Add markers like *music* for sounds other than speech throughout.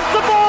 he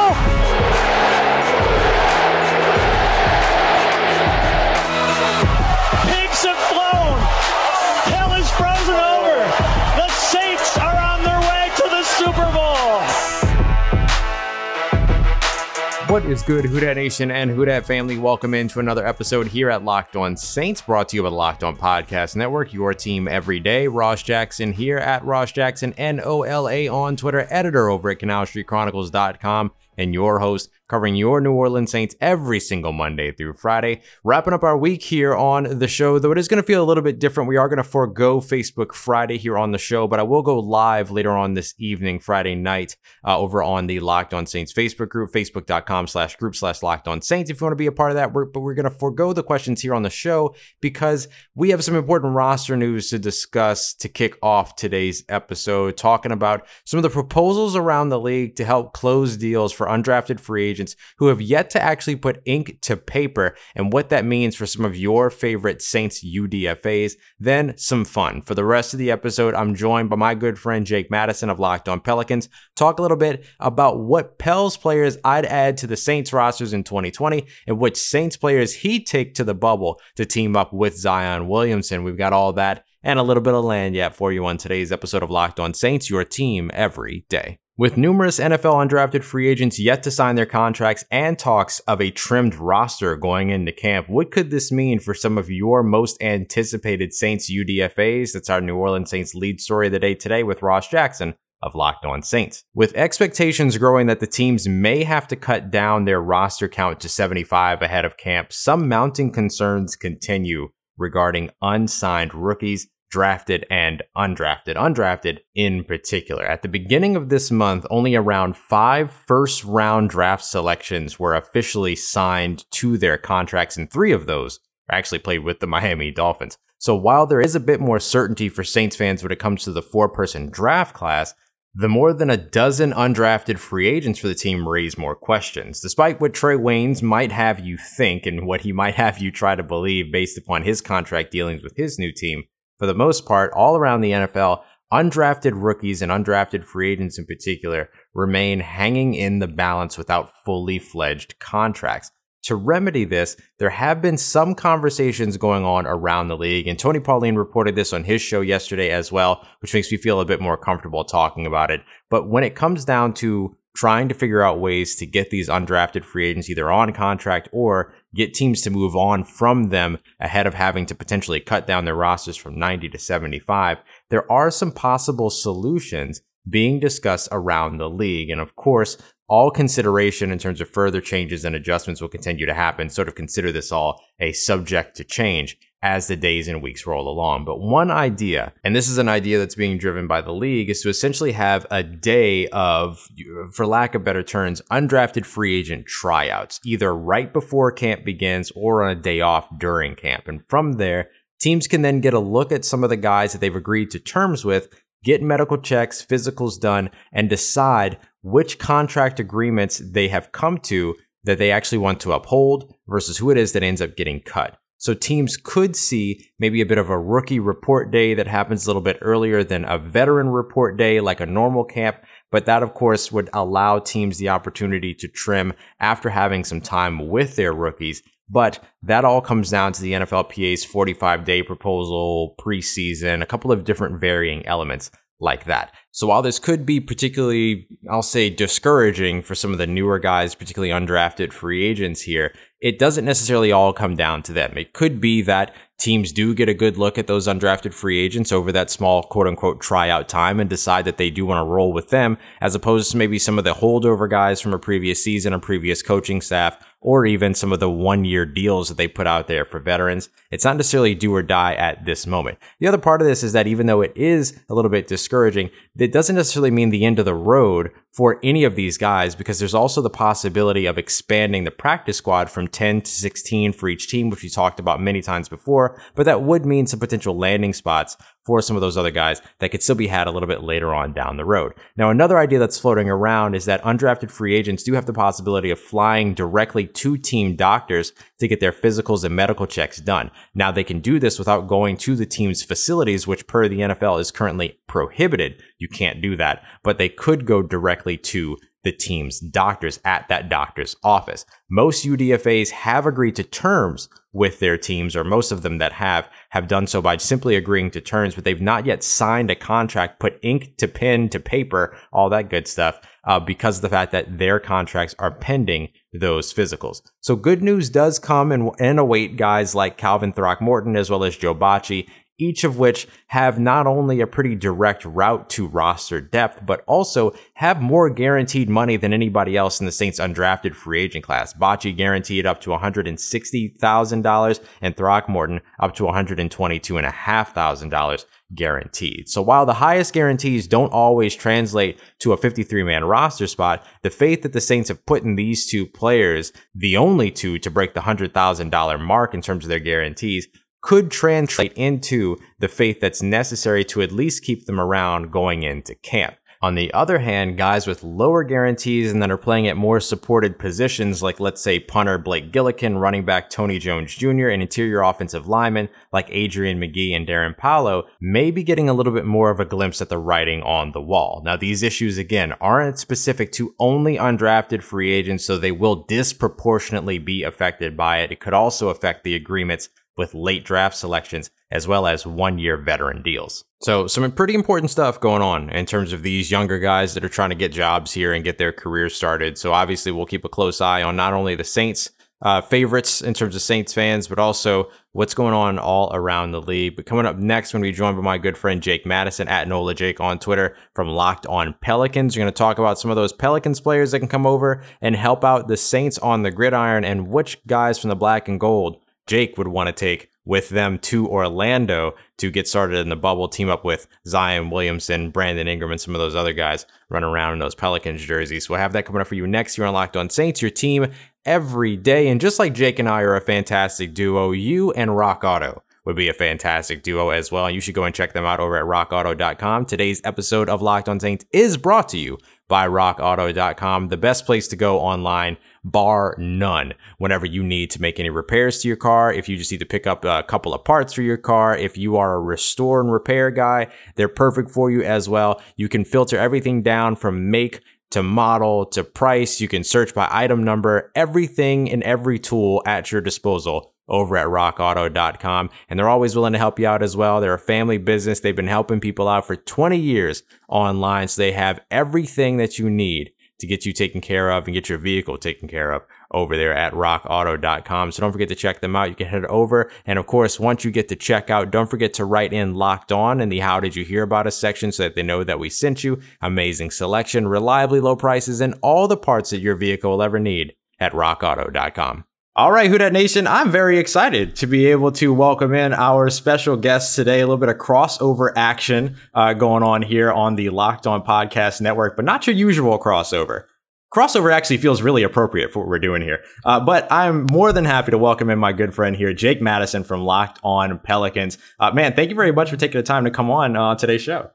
What is good, Who Dat Nation and Who Dat family? Welcome into another episode here at Locked On Saints, brought to you by the Locked On Podcast Network, your team every day. Ross Jackson here at Ross Jackson, N O L A on Twitter, editor over at CanalStreetChronicles.com, and your host covering your New Orleans Saints every single Monday through Friday. Wrapping up our week here on the show, though it is going to feel a little bit different. We are going to forego Facebook Friday here on the show, but I will go live later on this evening, Friday night, uh, over on the Locked On Saints Facebook group, facebook.com slash group slash Locked On Saints. If you want to be a part of that, we're, but we're going to forego the questions here on the show because we have some important roster news to discuss to kick off today's episode, talking about some of the proposals around the league to help close deals for undrafted free agents who have yet to actually put ink to paper and what that means for some of your favorite Saints UDFAs. Then some fun. For the rest of the episode, I'm joined by my good friend Jake Madison of Locked On Pelicans. Talk a little bit about what Pels players I'd add to the Saints rosters in 2020 and which Saints players he'd take to the bubble to team up with Zion Williamson. We've got all that and a little bit of lagniappe for you on today's episode of Locked On Saints, your team every day. With numerous NFL undrafted free agents yet to sign their contracts and talks of a trimmed roster going into camp, what could this mean for some of your most anticipated Saints UDFAs? That's our New Orleans Saints lead story of the day today with Ross Jackson of Locked On Saints. With expectations growing that the teams may have to cut down their roster count to 75 ahead of camp, some mounting concerns continue regarding unsigned rookies drafted and undrafted, undrafted in particular. At the beginning of this month, only around five first round draft selections were officially signed to their contracts, and three of those actually played with the Miami Dolphins. So while there is a bit more certainty for Saints fans when it comes to the four person draft class, the more than a dozen undrafted free agents for the team raise more questions. Despite what Trae Waynes might have you think and what he might have you try to believe based upon his contract dealings with his new team, for the most part, all around the NFL, undrafted rookies and undrafted free agents in particular remain hanging in the balance without fully fledged contracts. To remedy this, there have been some conversations going on around the league, and Tony Pauline reported this on his show yesterday as well, which makes me feel a bit more comfortable talking about it. But when it comes down to trying to figure out ways to get these undrafted free agents either on contract or get teams to move on from them ahead of having to potentially cut down their rosters from 90 to 75, there are some possible solutions being discussed around the league. And of course, all consideration in terms of further changes and adjustments will continue to happen. Sort of consider this all a subject to change as the days and weeks roll along. But one idea, and this is an idea that's being driven by the league, is to essentially have a day of, for lack of better terms, undrafted free agent tryouts, either right before camp begins or on a day off during camp. And from there, teams can then get a look at some of the guys that they've agreed to terms with get medical checks, physicals done, and decide which contract agreements they have come to that they actually want to uphold versus who it is that ends up getting cut. So teams could see maybe a bit of a rookie report day that happens a little bit earlier than a veteran report day like a normal camp. But that, of course, would allow teams the opportunity to trim after having some time with their rookies. But that all comes down to the NFLPA's 45 day proposal, preseason, a couple of different varying elements like that. So while this could be particularly, I'll say, discouraging for some of the newer guys, particularly undrafted free agents here, it doesn't necessarily all come down to them. It could be that teams do get a good look at those undrafted free agents over that small quote unquote tryout time and decide that they do want to roll with them, as opposed to maybe some of the holdover guys from a previous season or previous coaching staff, or even some of the one year deals that they put out there for veterans. It's not necessarily do or die at this moment. The other part of this is that even though it is a little bit discouraging, it doesn't necessarily mean the end of the road for any of these guys because there's also the possibility of expanding the practice squad from 10 to 16 for each team, which we talked about many times before. But that would mean some potential landing spots for some of those other guys that could still be had a little bit later on down the road. Now, another idea that's floating around is that undrafted free agents do have the possibility of flying directly to team doctors to get their physicals and medical checks done. Now, they can do this without going to the team's facilities, which per the NFL is currently prohibited. You can't do that, but they could go directly to the team's doctors at that doctor's office. Most UDFAs have agreed to terms with their teams, or most of them that have, have done so by simply agreeing to terms, but they've not yet signed a contract, put ink to pen to paper, all that good stuff, uh, because of the fact that their contracts are pending those physicals. So good news does come and, and await guys like Calvin Throckmorton as well as Joe Bachie each of which have not only a pretty direct route to roster depth, but also have more guaranteed money than anybody else in the Saints undrafted free agent class. Bachie guaranteed up to $160,000 and Throckmorton up to $122,500 guaranteed. So while the highest guarantees don't always translate to a 53 man roster spot, the faith that the Saints have put in these two players, the only two to break the $100,000 mark in terms of their guarantees, could translate into the faith that's necessary to at least keep them around going into camp. On the other hand, guys with lower guarantees and that are playing at more supported positions, like let's say punter Blake Gillikin, running back Tony Jones Jr., and interior offensive linemen like Adrian Magee and Darrin Paulo, may be getting a little bit more of a glimpse at the writing on the wall. Now, these issues, again, aren't specific to only undrafted free agents, so they will disproportionately be affected by it. It could also affect the agreements with late draft selections as well as one year veteran deals. So, some pretty important stuff going on in terms of these younger guys that are trying to get jobs here and get their careers started. So, obviously, we'll keep a close eye on not only the Saints. Uh, favorites in terms of Saints fans, but also what's going on all around the league. But coming up next, when we joined by my good friend Jake Madison at Nola Jake on Twitter from Locked On Pelicans. We're going to talk about some of those Pelicans players that can come over and help out the Saints on the gridiron and which guys from the black and gold Jake would want to take with them to Orlando to get started in the bubble, team up with Zion Williamson, Brandon Ingram, and some of those other guys running around in those Pelicans jerseys. So we'll have that coming up for you next year on Locked On Saints, your team every day. And just like Jake and I are a fantastic duo, you and Rock Auto would be a fantastic duo as well. You should go and check them out over at rockauto.com. Today's episode of Locked On Saints is brought to you by rockauto.com, the best place to go online bar none whenever you need to make any repairs to your car. If you just need to pick up a couple of parts for your car, if you are a restore and repair guy, they're perfect for you as well. You can filter everything down from make to model to price. You can search by item number, everything and every tool at your disposal over at rockauto.com. And they're always willing to help you out as well. They're a family business. They've been helping people out for 20 years online. So they have everything that you need to get you taken care of and get your vehicle taken care of over there at rockauto.com. So don't forget to check them out. You can head over. And of course, once you get to checkout, don't forget to write in locked on in the how did you hear about us section so that they know that we sent you. Amazing selection, reliably low prices, and all the parts that your vehicle will ever need at rockauto.com. All right, Who Dat Nation, I'm very excited to be able to welcome in our special guest today. A little bit of crossover action uh, going on here on the Locked On Podcast Network, but not your usual crossover. Crossover actually feels really appropriate for what we're doing here. Uh, but I'm more than happy to welcome in my good friend here, Jake Madison from Locked On Pelicans. Uh, man, thank you very much for taking the time to come on uh, today's show.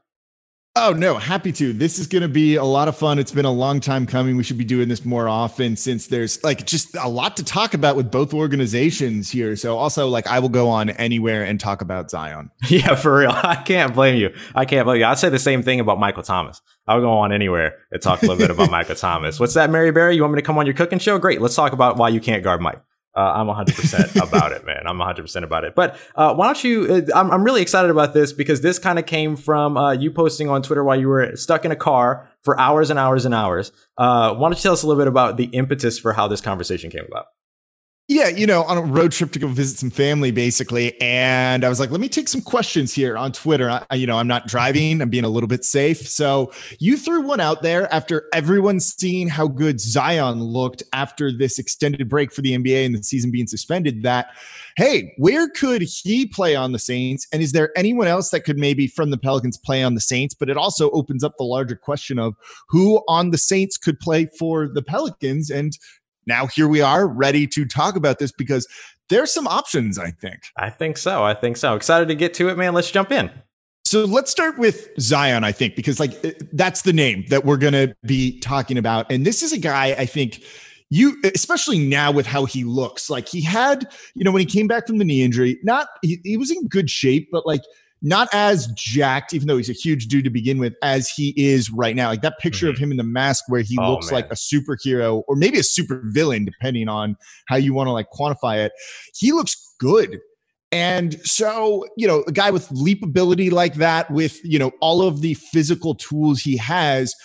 Oh, no, happy to. This is going to be a lot of fun. It's been a long time coming. We should be doing this more often since there's like just a lot to talk about with both organizations here. So, also, like, I will go on anywhere and talk about Zion. *laughs* Yeah, for real. *laughs* I can't blame you. I can't blame you. I'd say the same thing about Michael Thomas. I'll go on anywhere and talk a little bit about *laughs* Michael Thomas. What's that, Mary Berry? You want me to come on your cooking show? Great. Let's talk about why you can't guard Mike. Uh, I'm 100% about it, man. I'm 100% about it. But uh, why don't you? Uh, I'm, I'm really excited about this because this kind of came from uh, you posting on Twitter while you were stuck in a car for hours and hours and hours. Uh, why don't you tell us a little bit about the impetus for how this conversation came about? Yeah, you know, on a road trip to go visit some family, basically. And I was like, let me take some questions here on Twitter. I, you know, I'm not driving, I'm being a little bit safe. So you threw one out there after everyone's seeing how good Zion looked after this extended break for the NBA and the season being suspended. That, hey, where could he play on the Saints? And is there anyone else that could maybe from the Pelicans play on the Saints? But it also opens up the larger question of who on the Saints could play for the Pelicans. And now here we are ready to talk about this because there's some options, I think. I think so. I think so. Excited to get to it, man. Let's jump in. So let's start with Zion, I think, because like eh, that's the name that we're going to be talking about. And this is a guy I think you especially now with how he looks like he had you know when he came back from the knee injury not he, he was in good shape but like not as jacked, even though he's a huge dude to begin with, as he is right now. Like that picture mm-hmm. of him in the mask where he oh, looks man. like a superhero or maybe a super villain, depending on how you want to like quantify it. He looks good. And so, you know, a guy with leap ability like that, with, you know, all of the physical tools he has,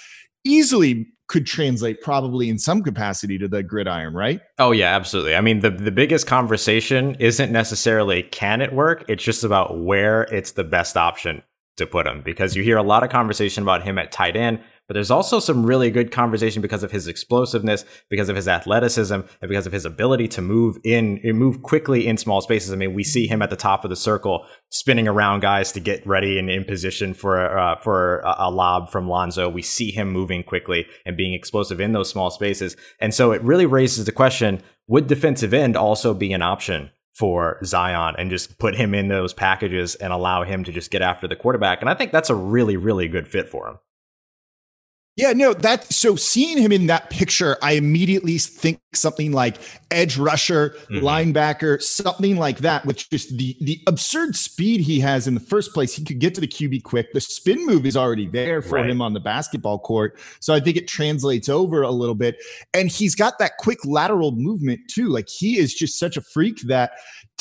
easily could translate probably in some capacity to the gridiron, right? Oh yeah, absolutely. I mean, the the biggest conversation isn't necessarily can it work, it's just about where it's the best option to put him because you hear a lot of conversation about him at tight end but there's also some really good conversation because of his explosiveness, because of his athleticism, and because of his ability to move in, move quickly in small spaces. I mean, we see him at the top of the circle spinning around guys to get ready and in position for uh, for a, a lob from Lonzo. We see him moving quickly and being explosive in those small spaces, and so it really raises the question: Would defensive end also be an option for Zion and just put him in those packages and allow him to just get after the quarterback. And I think that's a really, really good fit for him. Yeah, no, that so seeing him in that picture, I immediately think something like edge rusher, mm-hmm. linebacker, something like that, with just the the absurd speed he has in the first place. He could get to the QB quick. The spin move is already there for right. him on the basketball court. So I think it translates over a little bit. And he's got that quick lateral movement too. Like he is just such a freak that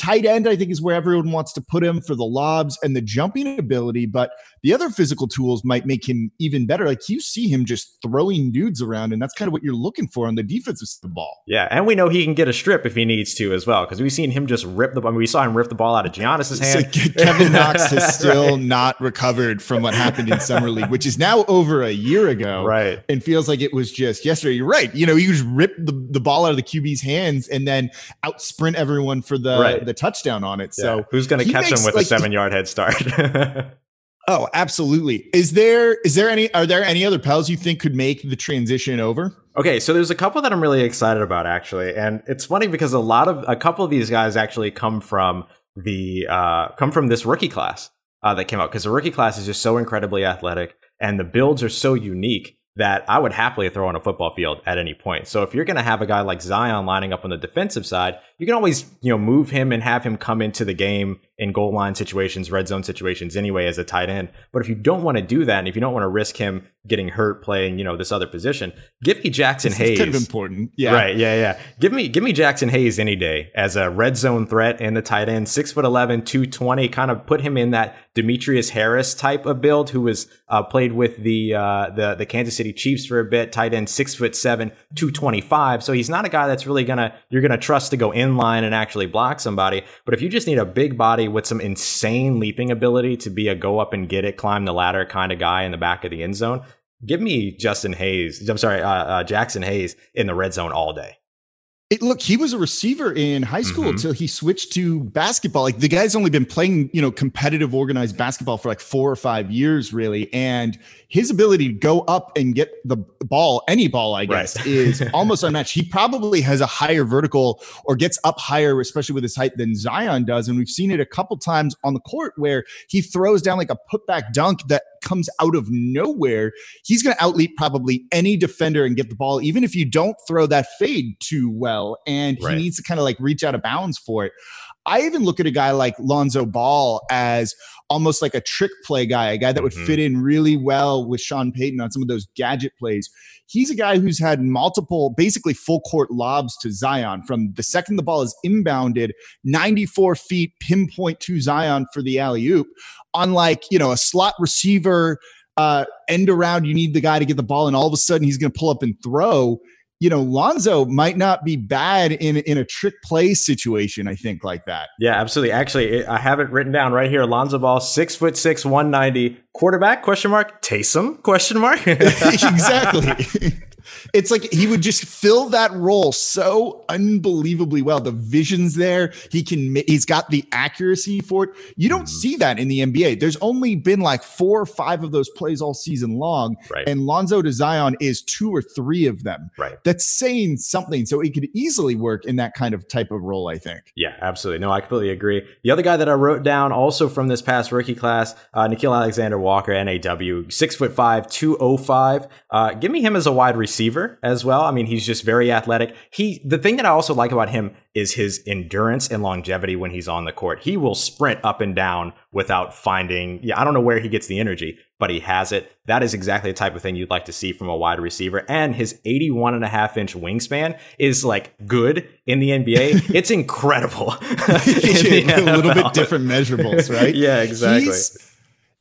tight end, I think, is where everyone wants to put him for the lobs and the jumping ability. But the other physical tools might make him even better. Like you see him just throwing dudes around, and that's kind of what you're looking for on the defensive side of the ball. Yeah, and we know he can get a strip if he needs to as well, because we've seen him just rip the. I mean, we saw him rip the ball out of Giannis's hand. Kevin Knox has still *laughs* not recovered from what happened in summer league, which is now over a year ago, right? And feels like it was just yesterday. You're right. You know, he just ripped the, the ball out of the QB's hands and then out sprint everyone for the right. the touchdown on it. Yeah. So who's going to catch makes, him with like, a seven yard head start? *laughs* Oh, absolutely. Is there is there any are there any other pals you think could make the transition over? Okay, so there's a couple that I'm really excited about actually, and it's funny because a lot of a couple of these guys actually come from the uh, come from this rookie class uh, that came out because the rookie class is just so incredibly athletic and the builds are so unique that I would happily throw on a football field at any point. So if you're going to have a guy like Zion lining up on the defensive side, you can always, you know, move him and have him come into the game in goal line situations, red zone situations anyway as a tight end. But if you don't want to do that and if you don't want to risk him getting hurt playing, you know, this other position, give me Jaxson Hayes. kind of important. Yeah. Right. Yeah. Yeah. Give me, give me Jaxson Hayes any day as a red zone threat and the tight end, six foot 11, 220, kind of put him in that Demetrius Harris type of build who was uh, played with the, uh, the, the Kansas City Chiefs for a bit, tight end, six foot seven, 225. So he's not a guy that's really going to, you're going to trust to go in line and actually block somebody. But if you just need a big body with some insane leaping ability to be a go up and get it, climb the ladder kind of guy in the back of the end zone, give me Justin Hayes. I'm sorry, uh, uh, Jaxson Hayes in the red zone all day. It, look, he was a receiver in high school mm-hmm. until he switched to basketball. Like the guy's only been playing, you know, competitive organized basketball for like four or five years, really. And his ability to go up and get the ball, any ball, I guess, right. is *laughs* almost unmatched. He probably has a higher vertical or gets up higher, especially with his height, than Zion does. And we've seen it a couple times on the court where he throws down like a putback dunk that comes out of nowhere. He's going to outleap probably any defender and get the ball, even if you don't throw that fade too well. And right. he needs to kind of like reach out of bounds for it. I even look at a guy like Lonzo Ball as almost like a trick play guy, a guy that would mm-hmm. fit in really well with Sean Payton on some of those gadget plays. He's a guy who's had multiple, basically full court lobs to Zion from the second the ball is inbounded, 94 feet pinpoint to Zion for the alley oop. Unlike, you know, a slot receiver uh, end around, you need the guy to get the ball, and all of a sudden he's going to pull up and throw you know, Lonzo might not be bad in in a trick play situation. I think like that. Yeah, absolutely. Actually, I have it written down right here. Lonzo Ball, six foot six, one ninety, quarterback? Question mark. Taysom? Question mark. *laughs* exactly. *laughs* It's like he would just fill that role so unbelievably well. The vision's there. He can. He's got the accuracy for it. You don't mm-hmm. see that in the NBA. There's only been like four or five of those plays all season long, right. and Lonzo to Zion is two or three of them. Right. That's saying something. So it could easily work in that kind of type of role. I think. Yeah, absolutely. No, I completely agree. The other guy that I wrote down, also from this past rookie class, uh, Nickeil Alexander Walker, NAW, six foot five, two oh five. Uh, give me him as a wide receiver receiver as well. I mean, he's just very athletic. He the thing that I also like about him is his endurance and longevity when he's on the court. He will sprint up and down without finding yeah, I don't know where he gets the energy, but he has it. That is exactly the type of thing you'd like to see from a wide receiver. And his 81 and a half inch wingspan is like good in the NBA. *laughs* it's incredible. *laughs* a little bit different measurables, right? *laughs* yeah, exactly. He's,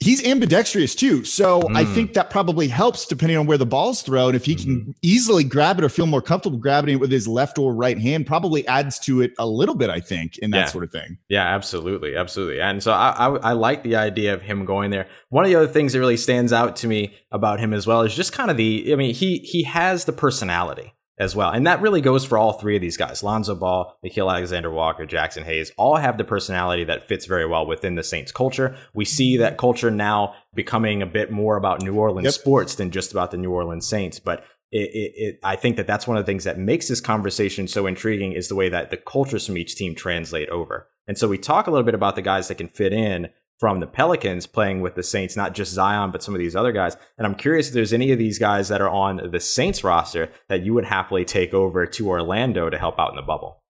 he's ambidextrous too. So mm. I think that probably helps depending on where the ball's thrown. If he can mm-hmm. easily grab it or feel more comfortable grabbing it with his left or right hand, probably adds to it a little bit, I think, in that yeah. sort of thing. Yeah, absolutely. Absolutely. And so I, I, I like the idea of him going there. One of the other things that really stands out to me about him as well is just kind of the, I mean, he, he has the personality as well. And that really goes for all three of these guys. Lonzo Ball, Nickeil Alexander Walker, Jaxson Hayes, all have the personality that fits very well within the Saints culture. We see that culture now becoming a bit more about New Orleans yep. sports than just about the New Orleans Saints. But it, it, it, I think that that's one of the things that makes this conversation so intriguing is the way that the cultures from each team translate over. And so we talk a little bit about the guys that can fit in from the Pelicans playing with the Saints, not just Zion, but some of these other guys. And I'm curious if there's any of these guys that are on the Saints roster that you would happily take over to Orlando to help out in the bubble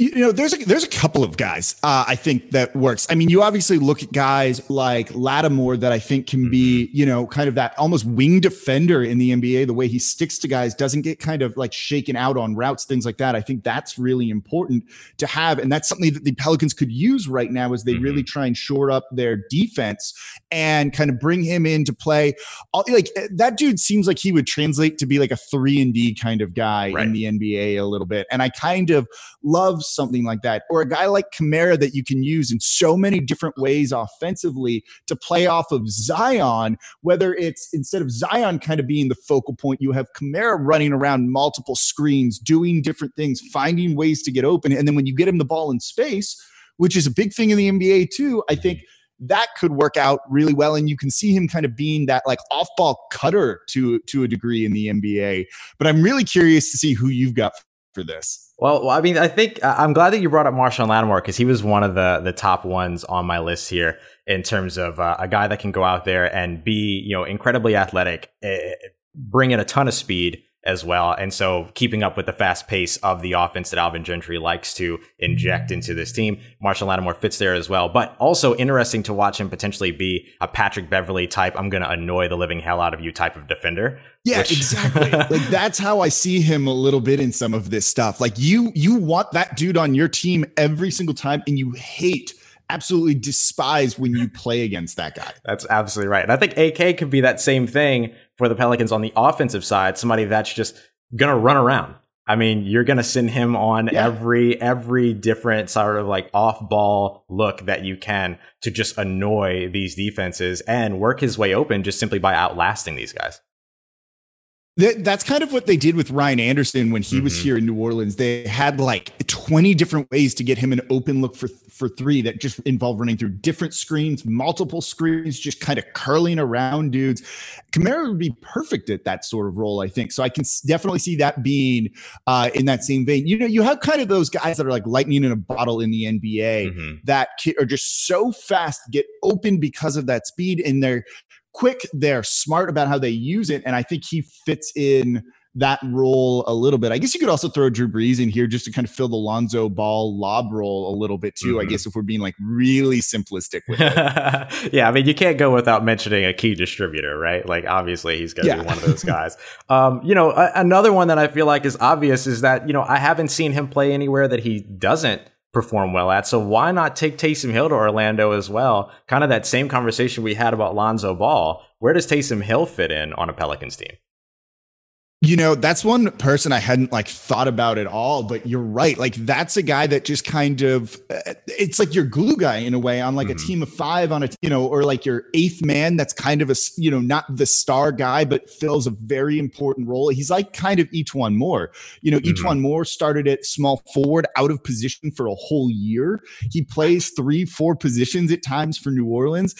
you know there's a there's a couple of guys uh, i think that works i mean you obviously look at guys like lattimore that i think can be mm-hmm. you know kind of that almost wing defender in the nba the way he sticks to guys doesn't get kind of like shaken out on routes things like that i think that's really important to have and that's something that the pelicans could use right now as they mm-hmm. really try and shore up their defense and kind of bring him in to play like that dude seems like he would translate to be like a 3 and D kind of guy right. in the NBA a little bit and I kind of love something like that. Or a guy like Kamara that you can use in so many different ways offensively to play off of Zion, whether it's instead of Zion kind of being the focal point, you have Kamara running around multiple screens, doing different things, finding ways to get open. And then when you get him the ball in space, which is a big thing in the NBA too, I think that could work out really well and you can see him kind of being that like off-ball cutter to to a degree in the NBA but I'm really curious to see who you've got for this. Well, I mean, I think I'm glad that you brought up Marshon Lattimore because he was one of the the top ones on my list here in terms of uh, a guy that can go out there and be, you know, incredibly athletic, eh, bring in a ton of speed, as well. And so keeping up with the fast pace of the offense that Alvin Gentry likes to inject into this team, Marshall Lattimore fits there as well. But also interesting to watch him potentially be a Patrick Beverley type, I'm going to annoy the living hell out of you type of defender. Yeah, which- *laughs* exactly. like that's how I see him a little bit in some of this stuff. Like you you want that dude on your team every single time and you hate absolutely despise when you play against that guy. That's absolutely right. And I think AK could be that same thing for the Pelicans on the offensive side, somebody that's just going to run around. I mean, you're going to send him on yeah. every every different sort of like off-ball look that you can to just annoy these defenses and work his way open just simply by outlasting these guys. That's kind of what they did with Ryan Anderson when he mm-hmm. was here in New Orleans. They had like 20 different ways to get him an open look for for three that just involved running through different screens, multiple screens, just kind of curling around dudes. Kamara would be perfect at that sort of role, I think. So I can definitely see that being uh, in that same vein. You know, you have kind of those guys that are like lightning in a bottle in the NBA mm-hmm. that are just so fast, get open because of that speed, and they're quick, they're smart about how they use it. And I think he fits in that role a little bit. I guess you could also throw Drew Brees in here just to kind of fill the Lonzo Ball lob role a little bit too. Mm-hmm. I guess if we're being like really simplistic with it. *laughs* yeah, I mean you can't go without mentioning a key distributor, right? Like obviously he's going to yeah. be one of those guys. *laughs* um, you know, a- another one that I feel like is obvious is that you know I haven't seen him play anywhere that he doesn't perform well at. So why not take Taysom Hill to Orlando as well? Kind of that same conversation we had about Lonzo Ball. Where does Taysom Hill fit in on a Pelicans team? You know, that's one person I hadn't like thought about at all, but you're right. Like that's a guy that just kind of uh, it's like your glue guy in a way on like mm-hmm. a team of 5 on a you know, or like your eighth man that's kind of a you know, not the star guy but fills a very important role. He's like kind of E'Twaun Moore. You know, mm-hmm. E'Twaun Moore started at small forward out of position for a whole year. He plays 3 4 positions at times for New Orleans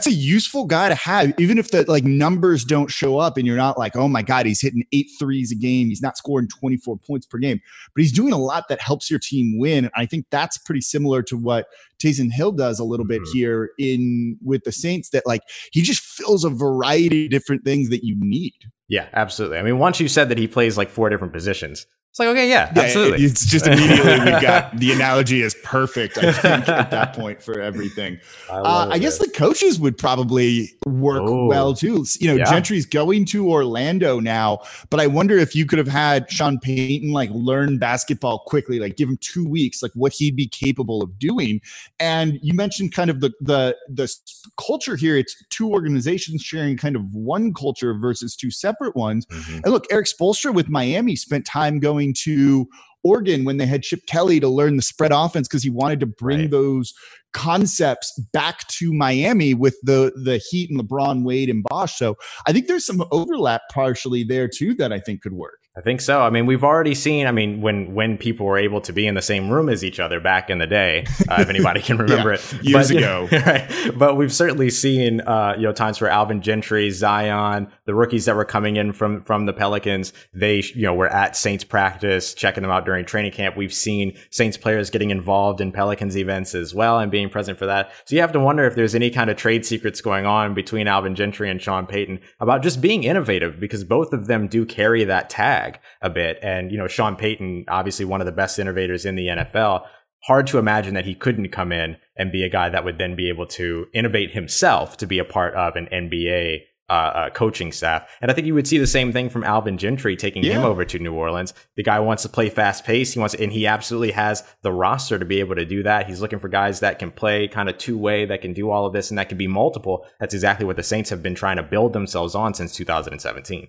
that's a useful guy to have, even if the like numbers don't show up and you're not like, oh my God, he's hitting eight threes a game. He's not scoring 24 points per game, but he's doing a lot that helps your team win. And I think that's pretty similar to what Taysom Hill does a little bit mm-hmm. here in with the Saints, that like he just fills a variety of different things that you need. Yeah, absolutely. I mean, once you said that he plays like four different positions, it's like, okay, yeah, Yeah, absolutely. It's just immediately we've *laughs* got the analogy is perfect, I think, at that *laughs* point for everything. I, Uh, I guess the coaches would probably work Oh. well too. You know, Yeah. Gentry's going to Orlando now, but I wonder if you could have had Sean Payton like learn basketball quickly, like give him two weeks, like what he'd be capable of doing. And you mentioned kind of the the the culture here. It's two organizations sharing kind of one culture versus two separate ones. Mhm. And look, Erik Spoelstra with Miami spent time going to Oregon when they had Chip Kelly to learn the spread offense because he wanted to bring Right. those concepts back to Miami with the the Heat and LeBron, Wade, and Bosh. So I think there's some overlap partially there too that I think could work. I think so. I mean, we've already seen. I mean, when when people were able to be in the same room as each other back in the day, uh, if anybody can *laughs* remember it, years But, *laughs* ago. right? But we've certainly seen, uh, you know, times where Alvin Gentry, Zion, the rookies that were coming in from from the Pelicans, they, you know, were at Saints practice, checking them out during training camp. We've seen Saints players getting involved in Pelicans events as well and being present for that. So you have to wonder if there's any kind of trade secrets going on between Alvin Gentry and Sean Payton about just being innovative because both of them do carry that tag a bit. And, you know, Sean Payton, obviously one of the best innovators in the NFL. Hard to imagine that he couldn't come in and be a guy that would then be able to innovate himself to be a part of an NBA uh, uh, coaching staff. And I think you would see the same thing from Alvin Gentry taking him over to New Orleans. The guy wants to play fast pace. He wants, and he absolutely has the roster to be able to do that. He's looking for guys that can play kind of two way, that can do all of this, and that can be multiple. That's exactly what the Saints have been trying to build themselves on since 2017.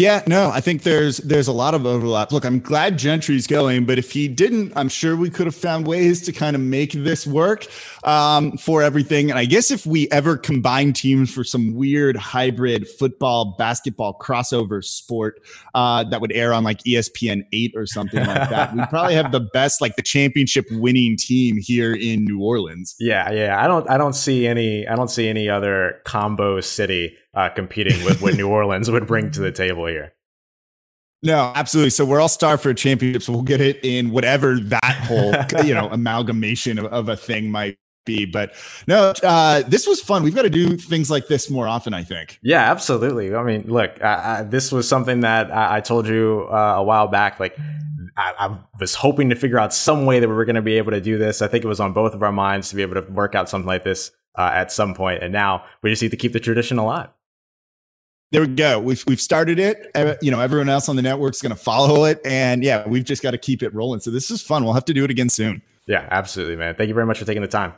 Yeah, no, I think there's there's a lot of overlap. Look, I'm glad Gentry's going, but if he didn't, I'm sure we could have found ways to kind of make this work um, for everything. And I guess if we ever combine teams for some weird hybrid football basketball crossover sport uh, that would air on like ESPN eight or something like that, we'd probably have the best like the championship winning team here in New Orleans. Yeah, yeah. I don't I don't see any I don't see any other combo city uh, competing with what New *laughs* Orleans would bring to the table here. No, absolutely. So we're all starved for a championship. So we'll get it in whatever that whole *laughs* you know amalgamation of, of a thing might be. But no, uh, this was fun. We've got to do things like this more often. I think. Yeah, absolutely. I mean, look, I, I, this was something that I, I told you uh, a while back. Like, I, I was hoping to figure out some way that we were going to be able to do this. I think it was on both of our minds to be able to work out something like this uh, at some point. point, and now we just need to keep the tradition alive. There we go. We've we've started it. You know, everyone else on the network's going to follow it, and yeah, we've just got to keep it rolling. So this is fun. We'll have to do it again soon. Yeah, absolutely, man. Thank you very much for taking the time.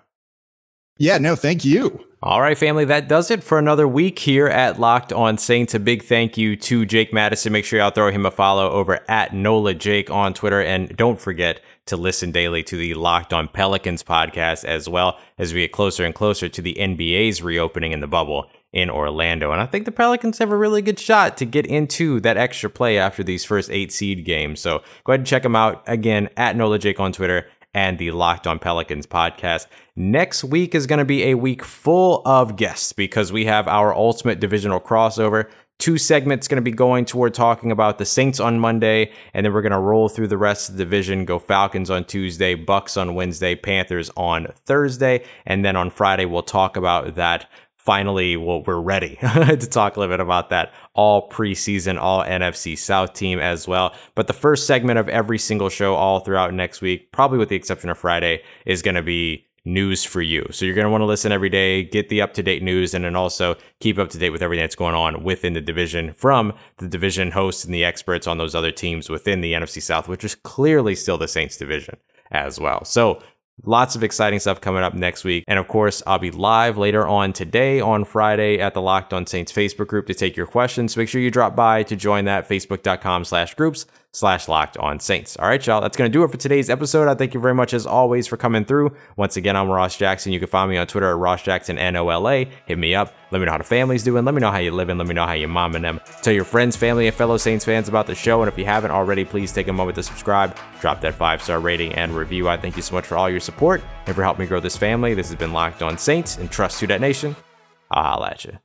Yeah. No, thank you. All right, family, that does it for another week here at Locked on Saints. A big thank you to Jake Madison. Make sure y'all throw him a follow over at NOLA Jake on Twitter. And don't forget to listen daily to the Locked on Pelicans podcast as well as we get closer and closer to the NBA's reopening in the bubble in Orlando. And I think the Pelicans have a really good shot to get into that extra play after these first eight seed games. So go ahead and check them out again at NOLA Jake on Twitter and the Locked on Pelicans podcast. Next week is going to be a week full of guests because we have our ultimate divisional crossover. Two segments going to be going toward talking about the Saints on Monday, and then we're going to roll through the rest of the division. Go Falcons on Tuesday, Bucs on Wednesday, Panthers on Thursday, and then on Friday we'll talk about that finally well, we're ready *laughs* to talk a little bit about that all preseason all nfc south team as well. But the first segment of every single show all throughout next week probably with the exception of friday is going to be news for you. So you're going to want to listen every day get the up-to-date news and then also keep up to date with everything that's going on within the division from the division hosts and the experts on those other teams within the nfc south which is clearly still the saints division as well. So Lots of exciting stuff coming up next week. And of course, I'll be live later on today on Friday at the Locked on Saints Facebook group to take your questions. So Make sure you drop by to join that facebook.com slash groups slash locked on saints. All right, y'all. That's going to do it for today's episode. I thank you very much as always for coming through. Once again, I'm Ross Jackson. You can find me on Twitter at Ross Jackson NOLA. Hit me up. Let me know how the family's doing. Let me know how you're living. Let me know how your mom and them. Tell your friends, family, and fellow Saints fans about the show. And if you haven't already, please take a moment to subscribe, drop that five star rating and review. I thank you so much for all your support and for helping me grow this family. This has been Locked on Saints and Trust to That Nation. I'll holla at you.